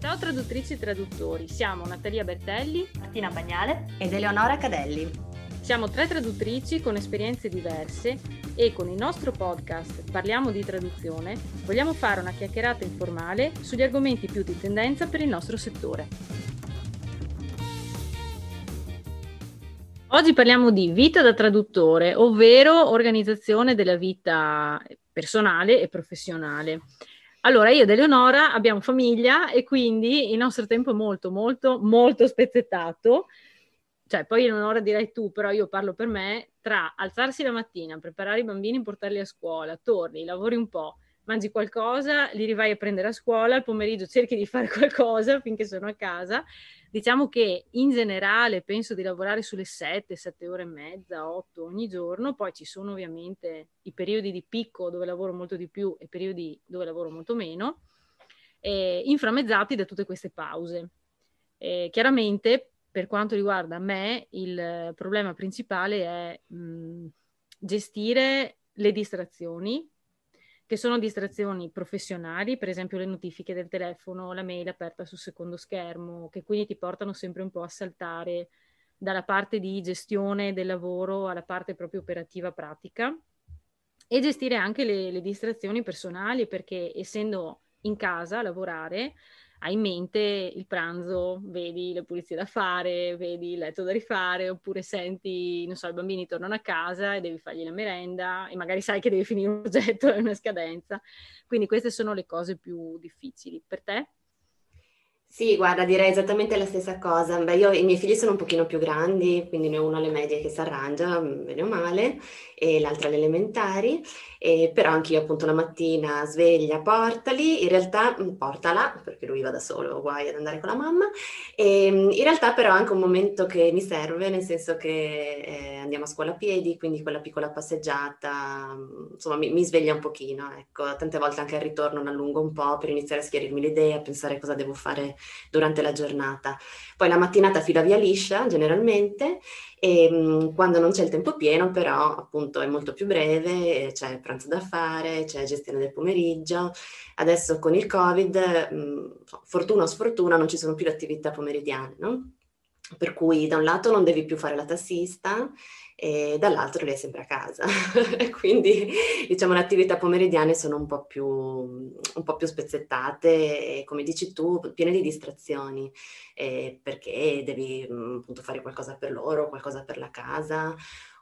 Ciao traduttrici e traduttori, siamo Natalia Bertelli, Martina Bagnale ed Eleonora Cadelli. Siamo tre traduttrici con esperienze diverse e con il nostro podcast Parliamo di traduzione vogliamo fare una chiacchierata informale sugli argomenti più di tendenza per il nostro settore. Oggi parliamo di vita da traduttore, ovvero organizzazione della vita personale e professionale. Allora, io ed Eleonora abbiamo famiglia e quindi il nostro tempo è molto, molto, molto spezzettato. Cioè, poi Eleonora direi tu, però io parlo per me, tra alzarsi la mattina, preparare i bambini, portarli a scuola, torni, lavori un po', mangi qualcosa, li rivai a prendere a scuola, al pomeriggio cerchi di fare qualcosa finché sono a casa Diciamo che in generale penso di lavorare sulle 7, 7 ore e mezza, 8 ogni giorno, poi ci sono ovviamente i periodi di picco dove lavoro molto di più e periodi dove lavoro molto meno, eh, inframmezzati da tutte queste pause. Eh, chiaramente per quanto riguarda me il problema principale è mh, gestire le distrazioni che sono distrazioni professionali, per esempio le notifiche del telefono, la mail aperta sul secondo schermo, che quindi ti portano sempre un po' a saltare dalla parte di gestione del lavoro alla parte proprio operativa pratica e gestire anche le, le distrazioni personali perché essendo in casa a lavorare hai in mente il pranzo, vedi le pulizie da fare, vedi il letto da rifare, oppure senti, non so, i bambini tornano a casa e devi fargli la merenda e magari sai che devi finire un progetto e una scadenza. Quindi queste sono le cose più difficili. Per te? Sì, guarda, direi esattamente la stessa cosa. Beh, io, i miei figli sono un pochino più grandi, quindi ne ho uno alle medie che si arrangia, mm, bene o male, e l'altra alle elementari, e però anche io appunto la mattina sveglia, portali, in realtà mm, portala, perché lui va da solo, guai ad andare con la mamma, e mm, in realtà però è anche un momento che mi serve, nel senso che eh, andiamo a scuola a piedi, quindi quella piccola passeggiata, insomma mi, mi sveglia un pochino, ecco, tante volte anche al ritorno ne allungo un po' per iniziare a schiarirmi le idee, a pensare cosa devo fare durante la giornata. Poi la mattinata fila via liscia generalmente e mh, quando non c'è il tempo pieno però appunto è molto più breve, c'è pranzo da fare, c'è gestione del pomeriggio. Adesso con il Covid, mh, fortuna o sfortuna, non ci sono più le attività pomeridiane, no? Per cui da un lato non devi più fare la tassista e dall'altro lei è sempre a casa. Quindi diciamo le attività pomeridiane sono un po' più, un po più spezzettate e come dici tu piene di distrazioni eh, perché devi appunto fare qualcosa per loro, qualcosa per la casa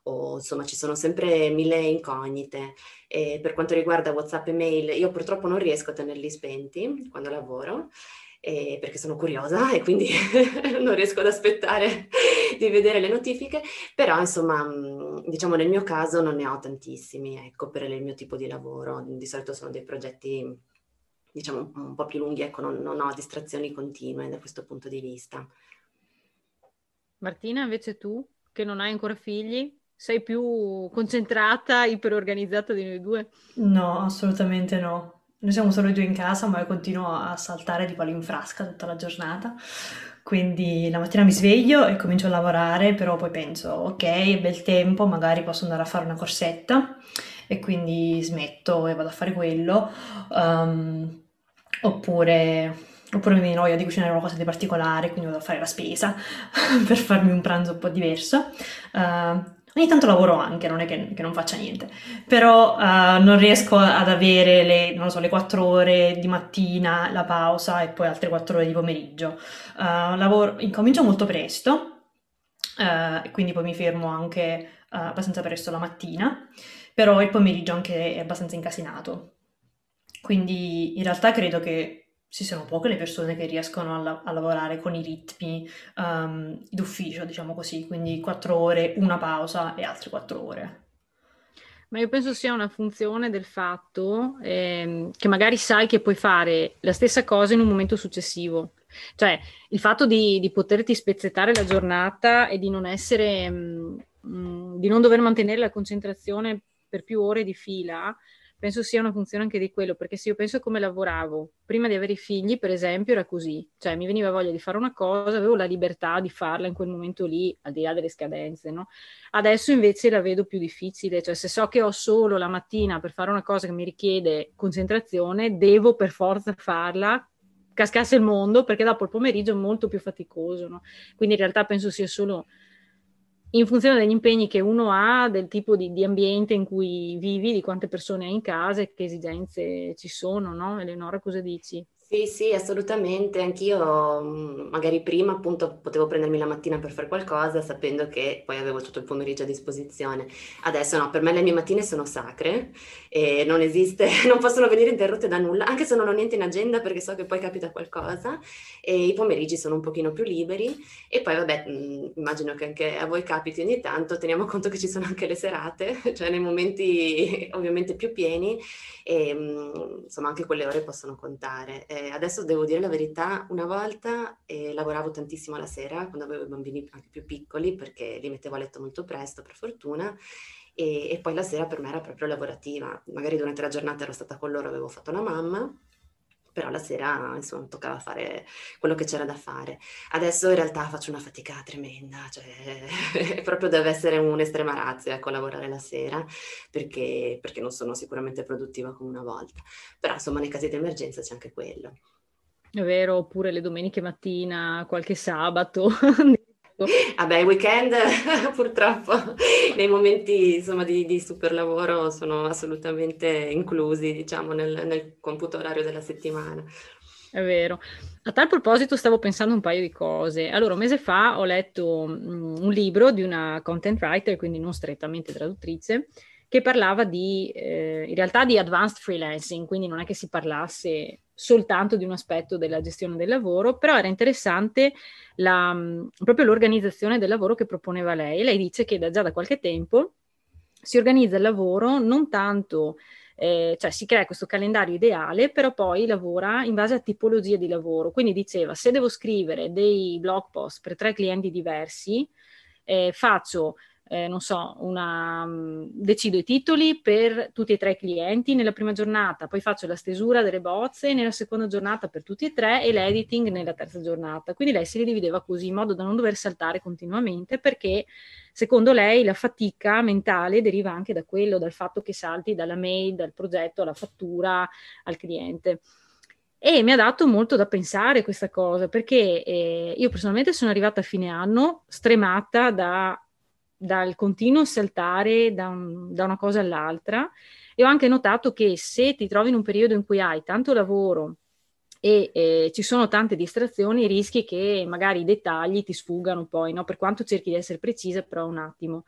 o insomma ci sono sempre mille incognite. E per quanto riguarda WhatsApp e mail, io purtroppo non riesco a tenerli spenti quando lavoro eh, perché sono curiosa e quindi non riesco ad aspettare di vedere le notifiche, però insomma diciamo nel mio caso non ne ho tantissimi, ecco, per il mio tipo di lavoro, di solito sono dei progetti diciamo un po' più lunghi, ecco, non, non ho distrazioni continue da questo punto di vista. Martina, invece tu, che non hai ancora figli, sei più concentrata, iperorganizzata di noi due? No, assolutamente no. Noi siamo solo due in casa, ma io continuo a saltare di palo in frasca tutta la giornata. Quindi la mattina mi sveglio e comincio a lavorare, però poi penso, ok, è bel tempo, magari posso andare a fare una corsetta e quindi smetto e vado a fare quello. Um, oppure, oppure mi viene noia di cucinare qualcosa di particolare, quindi vado a fare la spesa per farmi un pranzo un po' diverso. Uh, Ogni tanto lavoro anche, non è che, che non faccia niente, però uh, non riesco ad avere le, non so, le 4 ore di mattina, la pausa e poi altre 4 ore di pomeriggio. Uh, lavoro, incomincio molto presto, uh, quindi poi mi fermo anche abbastanza presto la mattina, però il pomeriggio anche è abbastanza incasinato. Quindi in realtà credo che ci sono poche le persone che riescono a, la- a lavorare con i ritmi um, d'ufficio, diciamo così, quindi quattro ore, una pausa e altre quattro ore. Ma io penso sia una funzione del fatto ehm, che magari sai che puoi fare la stessa cosa in un momento successivo. Cioè, il fatto di, di poterti spezzettare la giornata e di non essere, mh, mm, mh, di non dover mantenere la concentrazione per più ore di fila, penso sia una funzione anche di quello, perché se io penso a come lavoravo prima di avere i figli, per esempio, era così, cioè mi veniva voglia di fare una cosa, avevo la libertà di farla in quel momento lì, al di là delle scadenze, no? Adesso invece la vedo più difficile, cioè se so che ho solo la mattina per fare una cosa che mi richiede concentrazione, devo per forza farla cascasse il mondo, perché dopo il pomeriggio è molto più faticoso, no? Quindi in realtà penso sia solo in funzione degli impegni che uno ha, del tipo di, di, ambiente in cui vivi, di quante persone hai in casa e che esigenze ci sono, no? Eleonora, cosa dici? Sì, sì, assolutamente. Anch'io mm, magari prima appunto potevo prendermi la mattina per fare qualcosa sapendo che poi avevo tutto il pomeriggio a disposizione. Adesso no, per me le mie mattine sono sacre e non esiste, non possono venire interrotte da nulla, anche se non ho niente in agenda perché so che poi capita qualcosa e i pomeriggi sono un pochino più liberi e poi vabbè, mm, immagino che anche a voi capiti ogni tanto, teniamo conto che ci sono anche le serate, cioè nei momenti ovviamente più pieni e mm, insomma anche quelle ore possono contare eh, adesso devo dire la verità, una volta eh, lavoravo tantissimo la sera quando avevo i bambini anche più piccoli perché li mettevo a letto molto presto per fortuna e, e poi la sera per me era proprio lavorativa, magari durante la giornata ero stata con loro, avevo fatto la mamma però la sera insomma toccava fare quello che c'era da fare. Adesso in realtà faccio una fatica tremenda, cioè proprio deve essere un'estrema razza ecco, lavorare la sera perché, perché non sono sicuramente produttiva come una volta. Però insomma nei casi di emergenza c'è anche quello. È vero, oppure le domeniche mattina, qualche sabato, Vabbè, i weekend purtroppo nei momenti insomma, di, di super lavoro sono assolutamente inclusi, diciamo, nel, nel computo orario della settimana. È vero. A tal proposito stavo pensando un paio di cose. Allora, un mese fa ho letto um, un libro di una content writer, quindi non strettamente traduttrice, che parlava di, eh, in realtà di advanced freelancing, quindi non è che si parlasse soltanto di un aspetto della gestione del lavoro, però era interessante la, proprio l'organizzazione del lavoro che proponeva lei. Lei dice che da, già da qualche tempo si organizza il lavoro non tanto, eh, cioè si crea questo calendario ideale, però poi lavora in base a tipologie di lavoro. Quindi diceva, se devo scrivere dei blog post per tre clienti diversi, eh, faccio eh, non so, una, mm, decido i titoli per tutti e tre i clienti nella prima giornata, poi faccio la stesura delle bozze nella seconda giornata per tutti e tre e l'editing nella terza giornata. Quindi lei si divideva così in modo da non dover saltare continuamente perché secondo lei la fatica mentale deriva anche da quello, dal fatto che salti dalla mail, dal progetto alla fattura al cliente. E mi ha dato molto da pensare questa cosa, perché eh, io personalmente sono arrivata a fine anno stremata da dal continuo saltare da, un, da, una cosa all'altra e ho anche notato che se ti trovi in un periodo in cui hai tanto lavoro e eh, ci sono tante distrazioni, rischi che magari i dettagli ti sfuggano poi, no? per quanto cerchi di essere precisa, però un attimo.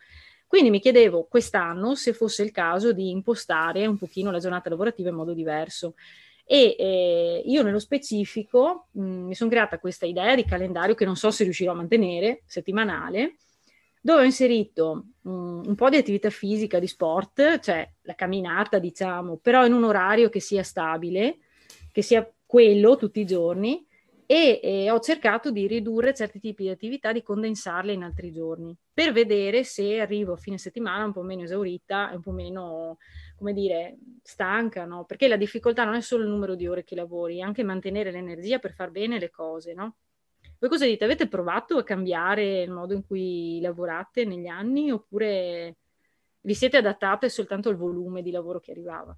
Quindi mi chiedevo quest'anno se fosse il caso di impostare un pochino la giornata lavorativa in modo diverso. E eh, io nello specifico mh, mi sono creata questa idea di calendario che non so se riuscirò a mantenere, settimanale, dove ho inserito um, un po' di attività fisica, di sport, cioè la camminata, diciamo, però in un orario che sia stabile, che sia quello tutti i giorni, e, e ho cercato di ridurre certi tipi di attività, di condensarle in altri giorni, per vedere se arrivo a fine settimana un po' meno esaurita, un po' meno, come dire, stanca, no? Perché la difficoltà non è solo il numero di ore che lavori, è anche mantenere l'energia per far bene le cose, no? Voi cosa dite? Avete provato a cambiare il modo in cui lavorate negli anni oppure vi siete adattate soltanto al volume di lavoro che arrivava?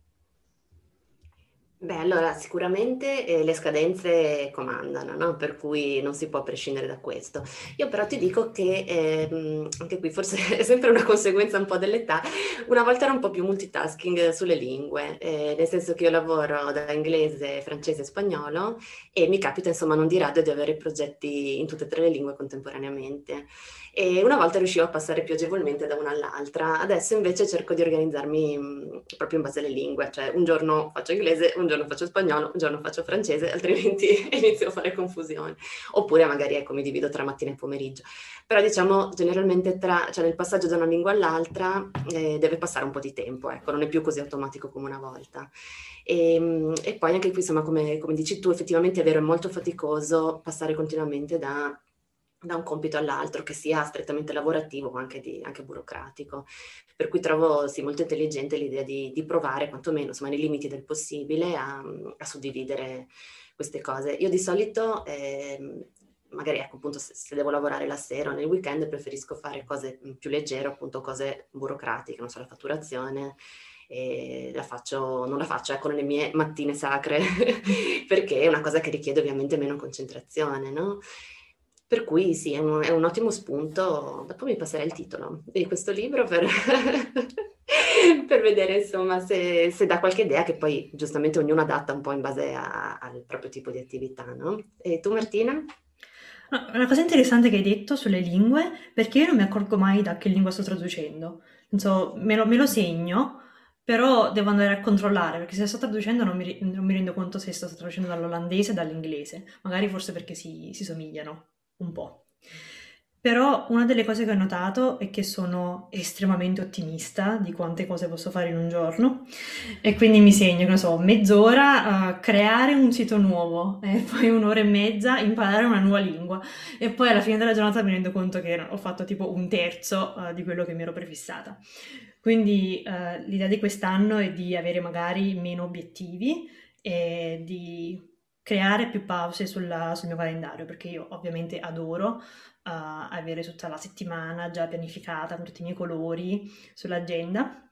Beh, allora sicuramente eh, le scadenze comandano, no? Per cui non si può prescindere da questo. Io però ti dico che, ehm, anche qui forse è sempre una conseguenza un po' dell'età, una volta ero un po' più multitasking sulle lingue, eh, nel senso che io lavoro da inglese, francese e spagnolo e mi capita insomma non di rado di avere progetti in tutte e tre le lingue contemporaneamente e una volta riuscivo a passare più agevolmente da una all'altra, adesso invece cerco di organizzarmi mh, mm, proprio in base alle lingue, cioè un giorno faccio inglese, un giorno faccio spagnolo, un giorno faccio francese, altrimenti inizio a fare confusione, oppure magari ecco mi divido tra mattina e pomeriggio, però diciamo generalmente tra, cioè nel passaggio da una lingua all'altra eh, deve passare un po' di tempo, ecco, non è più così automatico come una volta. E, ehm, e poi anche qui, insomma, come, come dici tu, effettivamente è vero, è molto faticoso passare continuamente da da un compito all'altro, che sia strettamente lavorativo o anche, anche burocratico. Per cui trovo sì, molto intelligente l'idea di, di provare, quantomeno insomma, nei limiti del possibile, a, a, suddividere queste cose. Io di solito, eh, magari ecco appunto se, se, devo lavorare la sera o nel weekend, preferisco fare cose più leggere, appunto cose burocratiche, non so, la fatturazione, la faccio, non la faccio ecco nelle mie mattine sacre perché è una cosa che richiede ovviamente meno concentrazione, no? Per cui sì, è un, è un, ottimo spunto. Dopo mi passerei il titolo di questo libro per, per vedere insomma se, se, dà qualche idea che poi giustamente ognuno adatta un po' in base a, al proprio tipo di attività, no? E tu Martina? una cosa interessante che hai detto sulle lingue, perché io non mi accorgo mai da che lingua sto traducendo. So, me, lo, me lo segno, però devo andare a controllare, perché se sto traducendo non mi, non mi rendo conto se sto traducendo dall'olandese o dall'inglese, magari forse perché si, si somigliano un po'. Però una delle cose che ho notato è che sono estremamente ottimista di quante cose posso fare in un giorno e quindi mi segno, non so, mezz'ora a creare un sito nuovo e poi un'ora e mezza imparare una nuova lingua e poi alla fine della giornata mi rendo conto che ho fatto tipo un terzo uh, di quello che mi ero prefissata. Quindi uh, l'idea di quest'anno è di avere magari meno obiettivi e di creare più pause sulla, sul mio calendario, perché io ovviamente adoro uh, avere tutta la settimana già pianificata con tutti i miei colori sull'agenda,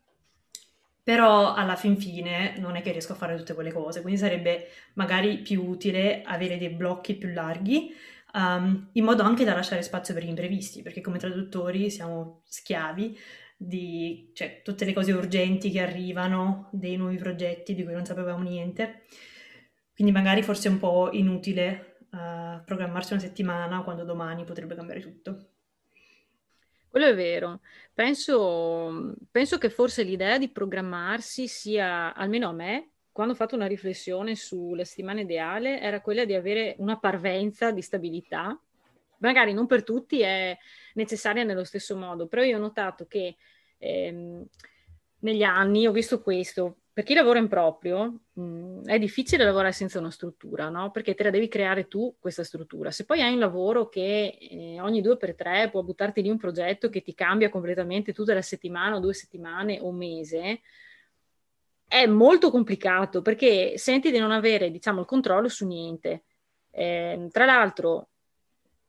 però alla fin fine non è che riesco a fare tutte quelle cose, quindi sarebbe magari più utile avere dei blocchi più larghi, um, in modo anche da lasciare spazio per gli imprevisti, perché come traduttori siamo schiavi di cioè, tutte le cose urgenti che arrivano, dei nuovi progetti di cui non sapevamo niente. Quindi magari forse è un po' inutile uh, programmarsi una settimana quando domani potrebbe cambiare tutto. Quello è vero. Penso, penso che forse l'idea di programmarsi sia, almeno a me, quando ho fatto una riflessione sulla settimana ideale, era quella di avere una parvenza di stabilità. Magari non per tutti è necessaria nello stesso modo, però io ho notato che ehm, negli anni ho visto questo, per chi lavora in proprio mh, mm, è difficile lavorare senza una struttura, no? Perché te la devi creare tu questa struttura. Se poi hai un lavoro che eh, ogni due per tre può buttarti lì un progetto che ti cambia completamente tutta la settimana o due settimane o mese, è molto complicato perché senti di non avere, diciamo, il controllo su niente. Eh, tra l'altro,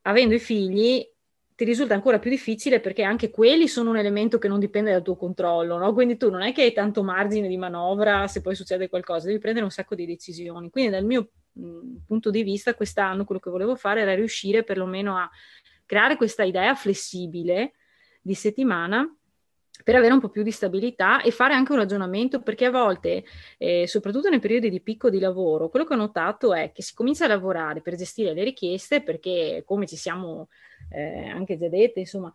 avendo i figli, ti risulta ancora più difficile perché anche quelli sono un elemento che non dipende dal tuo controllo, no? Quindi tu non è che hai tanto margine di manovra se poi succede qualcosa, devi prendere un sacco di decisioni. Quindi dal mio punto di vista quest'anno quello che volevo fare era riuscire perlomeno a creare questa idea flessibile di settimana per avere un po' più di stabilità e fare anche un ragionamento, perché a volte, eh, soprattutto nei periodi di picco di lavoro, quello che ho notato è che si comincia a lavorare per gestire le richieste, perché come ci siamo eh, anche già dette, insomma,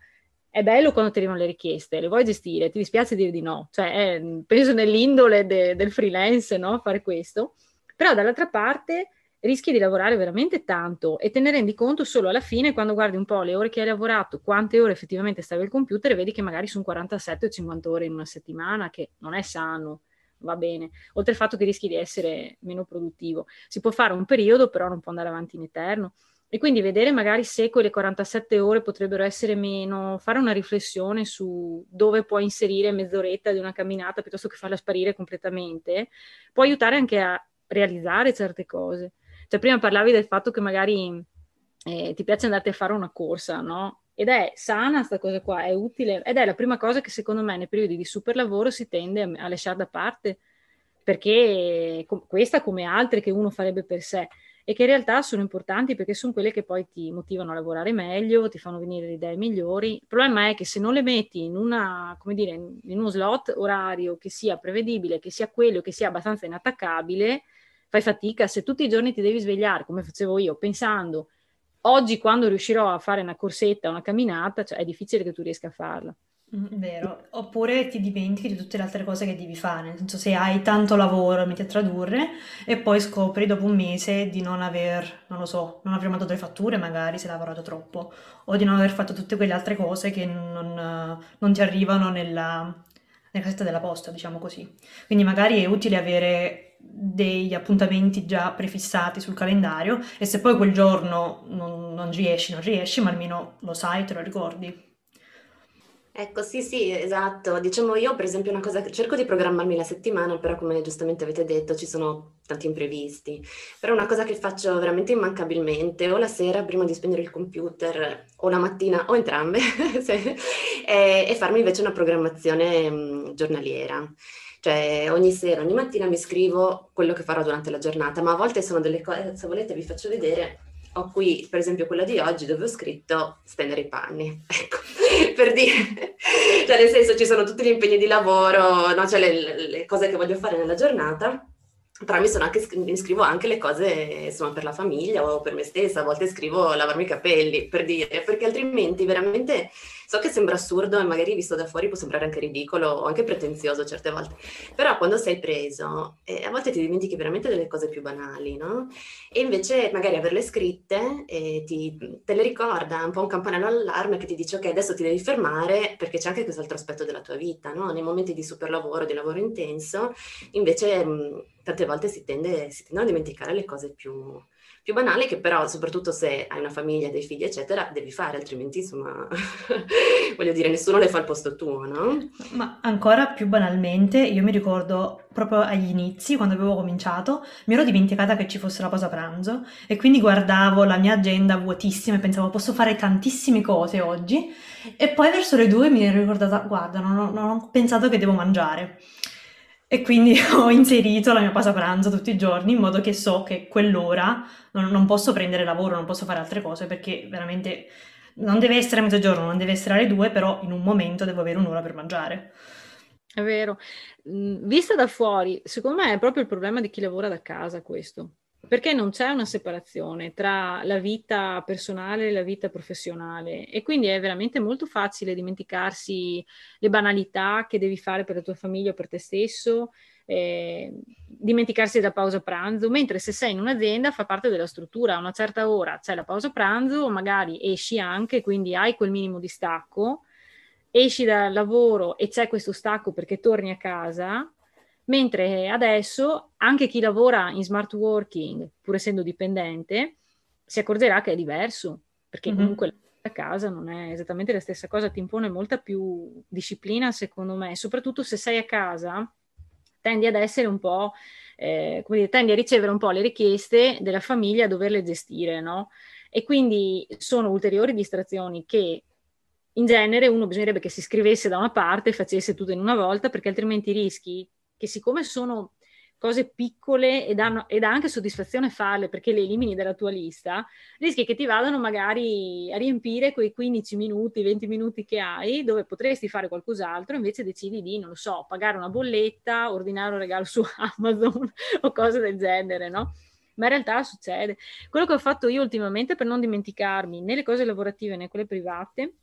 è bello quando ti arrivano le richieste, le vuoi gestire, ti dispiace dire di no, cioè è, penso nell'indole de, del freelance no? fare questo, però dall'altra parte rischi di lavorare veramente tanto e te ne rendi conto solo alla fine quando guardi un po' le ore che hai lavorato, quante ore effettivamente stavi al computer e vedi che magari sono 47 o 50 ore in una settimana, che non è sano, va bene, oltre al fatto che rischi di essere meno produttivo. Si può fare un periodo, però non può andare avanti in eterno. E quindi vedere magari se quelle 47 ore potrebbero essere meno, fare una riflessione su dove puoi inserire mezz'oretta di una camminata piuttosto che farla sparire completamente, può aiutare anche a realizzare certe cose. Cioè, prima parlavi del fatto che magari eh, ti piace andarti a fare una corsa, no? Ed è sana questa cosa qua, è utile ed è la prima cosa che secondo me nei periodi di super lavoro si tende a, a lasciare da parte, perché com- questa come altre che uno farebbe per sé e che in realtà sono importanti perché sono quelle che poi ti motivano a lavorare meglio, ti fanno venire le idee migliori. Il problema è che se non le metti in, una, dire, in uno slot orario che sia prevedibile, che sia quello, che sia abbastanza inattaccabile, fai fatica. Se tutti i giorni ti devi svegliare, come facevo io, pensando oggi quando riuscirò a fare una corsetta, una camminata, cioè è difficile che tu riesca a farla. Mm, vero, oppure ti dimentichi di tutte le altre cose che devi fare, nel senso se hai tanto lavoro metti a tradurre e poi scopri dopo un mese di non aver, non lo so, non aver mandato le fatture magari se hai lavorato troppo o di non aver fatto tutte quelle altre cose che non, non ti arrivano nella, nella casetta della posta, diciamo così. Quindi magari è utile avere degli appuntamenti già prefissati sul calendario e se poi quel giorno non, non riesci, non riesci, ma almeno lo sai, te lo ricordi. Ecco, sì, sì, esatto. Diciamo io, per esempio, una cosa che cerco di programmarmi la settimana, però come giustamente avete detto, ci sono tanti imprevisti. Però una cosa che faccio veramente immancabilmente, o la sera prima di spegnere il computer, o la mattina, o entrambe, è, è, farmi invece una programmazione mh, giornaliera. Cioè, ogni sera, ogni mattina mi scrivo quello che farò durante la giornata, ma a volte sono delle cose, se volete vi faccio vedere, ho qui per esempio quella di oggi dove ho scritto stendere i panni, ecco, per dire, cioè nel senso ci sono tutti gli impegni di lavoro, no? cioè le, le, cose che voglio fare nella giornata, però mi, anche, mi, scrivo anche le cose insomma per la famiglia o per me stessa, a volte scrivo lavarmi i capelli, per dire, perché altrimenti veramente So che sembra assurdo e magari visto da fuori può sembrare anche ridicolo o anche pretenzioso certe volte, però quando sei preso eh, a volte ti dimentichi veramente delle cose più banali, no? E invece magari averle scritte eh, ti, te le ricorda, un po' un campanello allarme che ti dice ok adesso ti devi fermare perché c'è anche quest'altro aspetto della tua vita, no? Nei momenti di super lavoro, di lavoro intenso, invece mh, tante volte si tende, si tendono a dimenticare le cose più più banale che però, soprattutto se hai una famiglia, dei figli, eccetera, devi fare, altrimenti, insomma, voglio dire, nessuno le fa al posto tuo, no? Ma ancora più banalmente, io mi ricordo proprio agli inizi, quando avevo cominciato, mi ero dimenticata che ci fosse la pausa pranzo e quindi guardavo la mia agenda vuotissima e pensavo posso fare tantissime cose oggi e poi verso le due mi ero ricordata, guarda, non ho, non ho pensato che devo mangiare. E quindi ho inserito la mia pausa pranzo tutti i giorni in modo che so che quell'ora non, non, posso prendere lavoro, non posso fare altre cose perché veramente non deve essere mezzogiorno, non deve essere alle due, però in un momento devo avere un'ora per mangiare. È vero. Vista da fuori, secondo me è proprio il problema di chi lavora da casa questo perché non c'è una separazione tra la vita personale e la vita professionale? E quindi è veramente molto facile dimenticarsi le banalità che devi fare per la tua famiglia o per te stesso, eh, dimenticarsi della pausa pranzo, mentre se sei in un'azienda fa parte della struttura, a una certa ora c'è la pausa pranzo magari esci anche, quindi hai quel minimo di stacco, esci dal lavoro e c'è questo stacco perché torni a casa Mentre adesso anche chi lavora in smart working, pur essendo dipendente, si accorgerà che è diverso, perché mm-hmm. comunque a casa non è esattamente la stessa cosa, ti impone molta più disciplina secondo me, soprattutto se sei a casa tendi ad essere un po', eh, come dire, tendi a ricevere un po' le richieste della famiglia a doverle gestire, no? E quindi sono ulteriori distrazioni che in genere uno bisognerebbe che si scrivesse da una parte e facesse tutto in una volta, perché altrimenti rischi che siccome sono cose piccole ed, hanno, ed ha anche soddisfazione farle perché le elimini dalla tua lista, rischi che ti vadano magari a riempire quei 15 minuti, 20 minuti che hai dove potresti fare qualcos'altro, invece decidi di, non lo so, pagare una bolletta, ordinare un regalo su Amazon o cose del genere, no? Ma in realtà succede. Quello che ho fatto io ultimamente per non dimenticarmi né le cose lavorative né quelle private,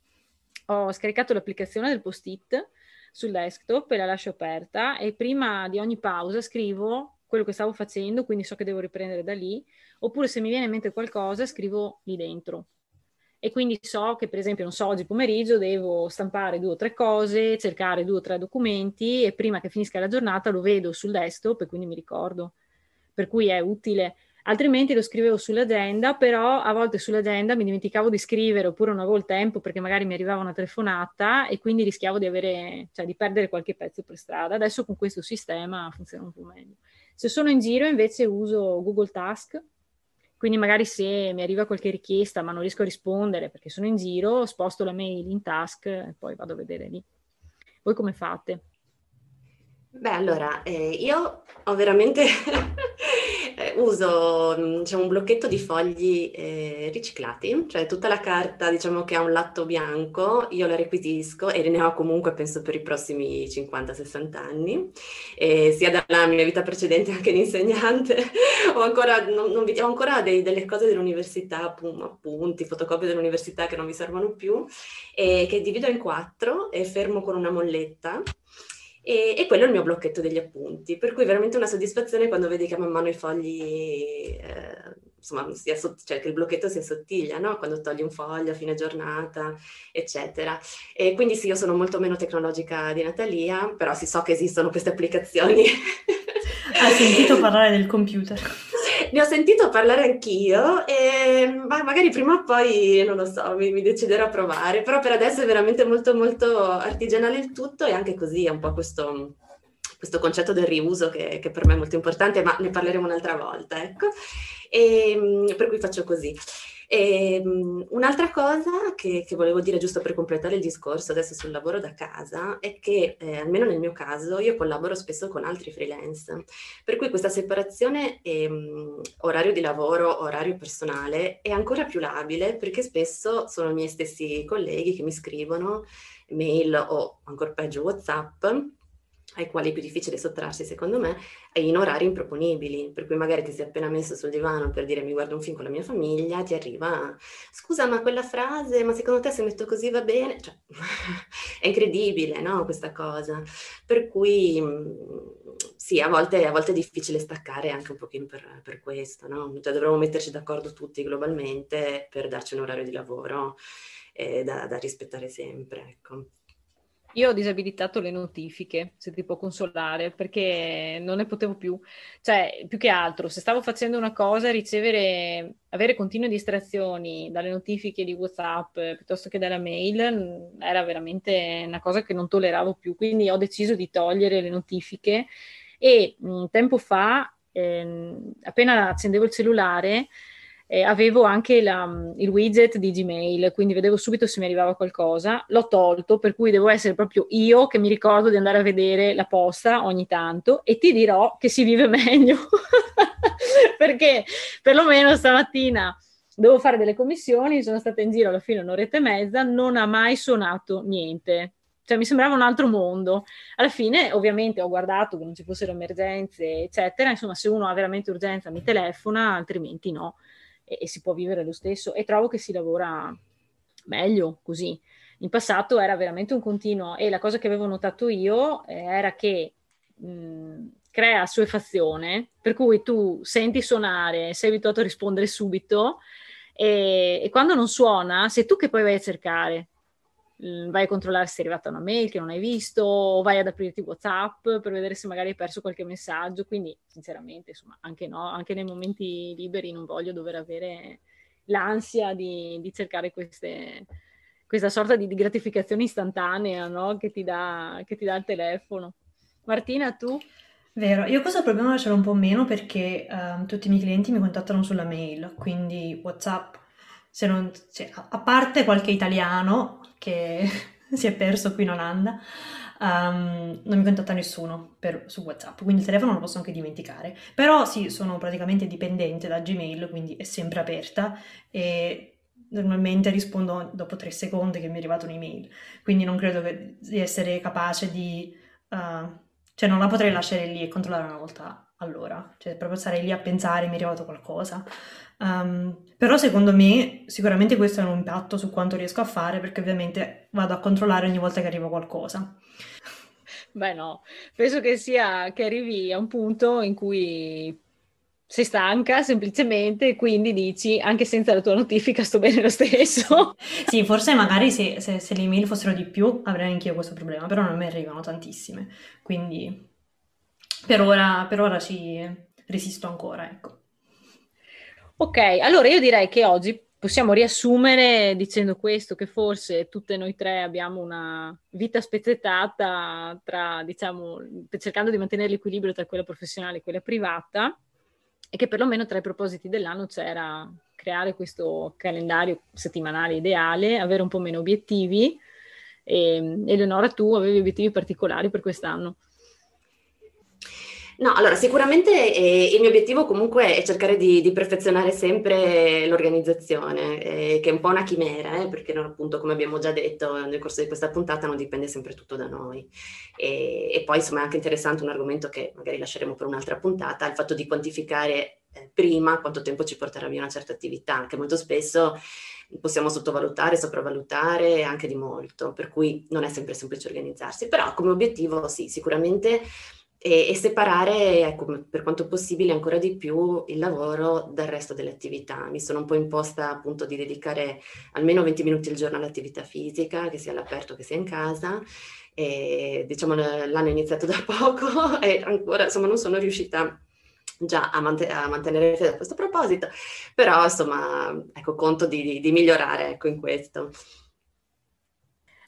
ho scaricato l'applicazione del post-it sul desktop e la lascio aperta e prima di ogni pausa scrivo quello che stavo facendo, quindi so che devo riprendere da lì, oppure se mi viene in mente qualcosa scrivo lì dentro. E quindi so che, per esempio, non so, oggi pomeriggio devo stampare due o tre cose, cercare due o tre documenti e prima che finisca la giornata lo vedo sul desktop e quindi mi ricordo. Per cui è utile altrimenti lo scrivevo sull'agenda, però a volte sull'agenda mi dimenticavo di scrivere oppure non avevo il tempo perché magari mi arrivava una telefonata e quindi rischiavo di, avere, cioè, di perdere qualche pezzo per strada. Adesso con questo sistema funziona un po' meglio. Se sono in giro invece uso Google Task, quindi magari se mi arriva qualche richiesta ma non riesco a rispondere perché sono in giro, sposto la mail in task e poi vado a vedere lì. Voi come fate? Beh, allora, eh, io ho veramente uso mm, diciamo, un blocchetto di fogli eh, riciclati, cioè tutta la carta diciamo, che ha un lato bianco, io la requisisco e ne ho comunque penso per i prossimi 50-60 anni, sia dalla mia vita precedente anche di insegnante, ho ancora, non, non, ho ancora dei, delle cose dell'università, appunti, fotocopie dell'università che non mi servono più, e che divido in quattro e fermo con una molletta e, e, quello è il mio blocchetto degli appunti, per cui veramente una soddisfazione quando vedi che man mano i fogli, eh, insomma, assott- cioè che il blocchetto si assottiglia, no? Quando togli un foglio a fine giornata, eccetera. E quindi sì, io sono molto meno tecnologica di Natalia, però si so che esistono queste applicazioni. Hai sentito parlare del computer? Ne ho sentito parlare anch'io e magari prima o poi, non lo so, mi, mi, deciderò a provare, però per adesso è veramente molto molto artigianale il tutto e anche così è un po' questo, questo concetto del riuso che, che, per me è molto importante, ma ne parleremo un'altra volta, ecco. E, per cui faccio così. E, um, un'altra cosa che, che, volevo dire giusto per completare il discorso adesso sul lavoro da casa è che eh, almeno nel mio caso io collaboro spesso con altri freelance, per cui questa separazione ehm, orario di lavoro, orario personale è ancora più labile perché spesso sono i miei stessi colleghi che mi scrivono mail o ancora peggio WhatsApp ai quali è più difficile sottrarsi secondo me, in orari improponibili, per cui magari ti sei appena messo sul divano per dire mi guardo un film con la mia famiglia, ti arriva, scusa ma quella frase, ma secondo te se metto così va bene? Cioè, è incredibile, no, questa cosa. Per cui sì, a volte, a volte, è difficile staccare anche un pochino per, per questo, no? Cioè dovremmo metterci d'accordo tutti globalmente per darci un orario di lavoro eh, da, da rispettare sempre, ecco. Io ho disabilitato le notifiche, se ti può consolare, perché non ne potevo più. Cioè, più che altro, se stavo facendo una cosa, ricevere, avere continue distrazioni dalle notifiche di WhatsApp piuttosto che dalla mail era veramente una cosa che non tolleravo più. Quindi ho deciso di togliere le notifiche e mh, tempo fa, ehm, appena accendevo il cellulare, eh, avevo anche la, il widget di Gmail, quindi vedevo subito se mi arrivava qualcosa. L'ho tolto, per cui devo essere proprio io che mi ricordo di andare a vedere la posta ogni tanto e ti dirò che si vive meglio, perché perlomeno stamattina dovevo fare delle commissioni, sono stata in giro alla fine un'oretta e mezza, non ha mai suonato niente. Cioè mi sembrava un altro mondo. Alla fine, ovviamente, ho guardato che non ci fossero emergenze, eccetera. Insomma, se uno ha veramente urgenza mi telefona, altrimenti no e, e si può vivere lo stesso e trovo che si lavora meglio così. In passato era veramente un continuo e la cosa che avevo notato io eh, era che mh, crea assuefazione, per cui tu senti suonare, sei abituato a rispondere subito e, e quando non suona, sei tu che poi vai a cercare Mm, vai a controllare se è arrivata una mail che non hai visto, o vai ad aprirti WhatsApp per vedere se magari hai perso qualche messaggio. Quindi, sinceramente, insomma, anche no, anche nei momenti liberi non voglio dover avere l'ansia di, di cercare queste, questa sorta di, di gratificazione istantanea no? che, ti dà, che ti dà il telefono. Martina, tu? Vero, io questo problema ce l'ho un po' meno perché uh, tutti i miei clienti mi contattano sulla mail, quindi WhatsApp, se non, cioè, a parte qualche italiano che si è perso qui in Olanda, um, non mi contatta nessuno per, su WhatsApp, quindi il telefono lo posso anche dimenticare. Però sì, sono praticamente dipendente da Gmail, quindi è sempre aperta e normalmente rispondo dopo tre secondi che mi è arrivata un'email, quindi non credo che, di essere capace di... Uh, cioè non la potrei lasciare lì e controllare una volta all'ora, cioè proprio stare lì a pensare mi è arrivato qualcosa. Um, però secondo me sicuramente questo ha un impatto su quanto riesco a fare perché ovviamente vado a controllare ogni volta che arriva qualcosa. Beh no, penso che sia che arrivi a un punto in cui sei stanca semplicemente e quindi dici anche senza la tua notifica sto bene lo stesso. sì, forse magari se, se, se le email fossero di più avrei anch'io questo problema, però non mi arrivano tantissime, quindi per ora, per ora ci resisto ancora, ecco. Ok, allora io direi che oggi possiamo riassumere dicendo questo, che forse tutte noi tre abbiamo una vita spezzettata tra, diciamo, cercando di mantenere l'equilibrio tra quella professionale e quella privata e che perlomeno tra i propositi dell'anno c'era creare questo calendario settimanale ideale, avere un po' meno obiettivi. E, Eleonora, tu avevi obiettivi particolari per quest'anno? No, allora sicuramente eh, il mio obiettivo comunque è cercare di, di perfezionare sempre l'organizzazione, eh, che è un po' una chimera, eh, perché appunto come abbiamo già detto nel corso di questa puntata non dipende sempre tutto da noi. E, e poi insomma è anche interessante un argomento che magari lasceremo per un'altra puntata, il fatto di quantificare eh, prima quanto tempo ci porterà via una certa attività, che molto spesso possiamo sottovalutare, sopravvalutare anche di molto, per cui non è sempre semplice organizzarsi, però come obiettivo sì, sicuramente e, e separare, ecco, per quanto possibile, ancora di più il lavoro dal resto delle attività. Mi sono un po' imposta appunto di dedicare almeno 20 minuti al giorno all'attività fisica, che sia all'aperto che sia in casa. E, diciamo l'anno è iniziato da poco e ancora insomma non sono riuscita già a, mant- a mantenere fede a questo proposito, però insomma, ecco, conto di, di, di migliorare ecco, in questo.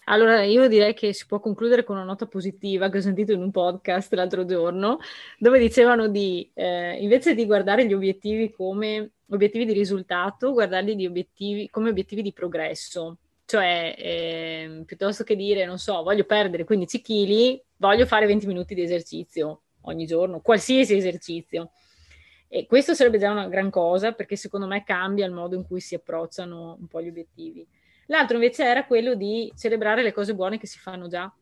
Allora, io direi che si può concludere con una nota positiva che ho sentito in un podcast l'altro giorno, dove dicevano di, eh, invece di guardare gli obiettivi come obiettivi di risultato, guardarli obiettivi, come obiettivi di progresso. Cioè, eh, piuttosto che dire, non so, voglio perdere 15 kg, voglio fare 20 minuti di esercizio ogni giorno, qualsiasi esercizio. E questo sarebbe già una gran cosa perché secondo me cambia il modo in cui si approcciano un po' gli obiettivi. L'altro invece era quello di celebrare le cose buone che si fanno già,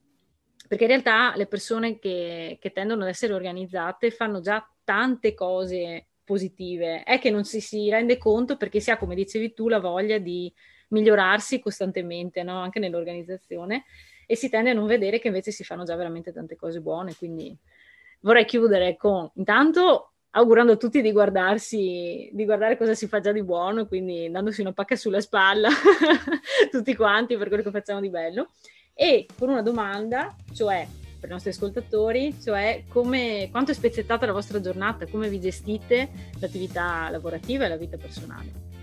perché in realtà le persone che, che tendono ad essere organizzate fanno già tante cose positive, è che non si, si rende conto perché si ha, come dicevi tu, la voglia di migliorarsi costantemente, no? anche nell'organizzazione, e si tende a non vedere che invece si fanno già veramente tante cose buone. Quindi vorrei chiudere con intanto augurando a tutti di guardarsi, di guardare cosa si fa già di buono, quindi dandosi una pacca sulla spalla tutti quanti per quello che facciamo di bello. E con una domanda, cioè per i nostri ascoltatori, cioè come, quanto è spezzettata la vostra giornata, come vi gestite l'attività lavorativa e la vita personale.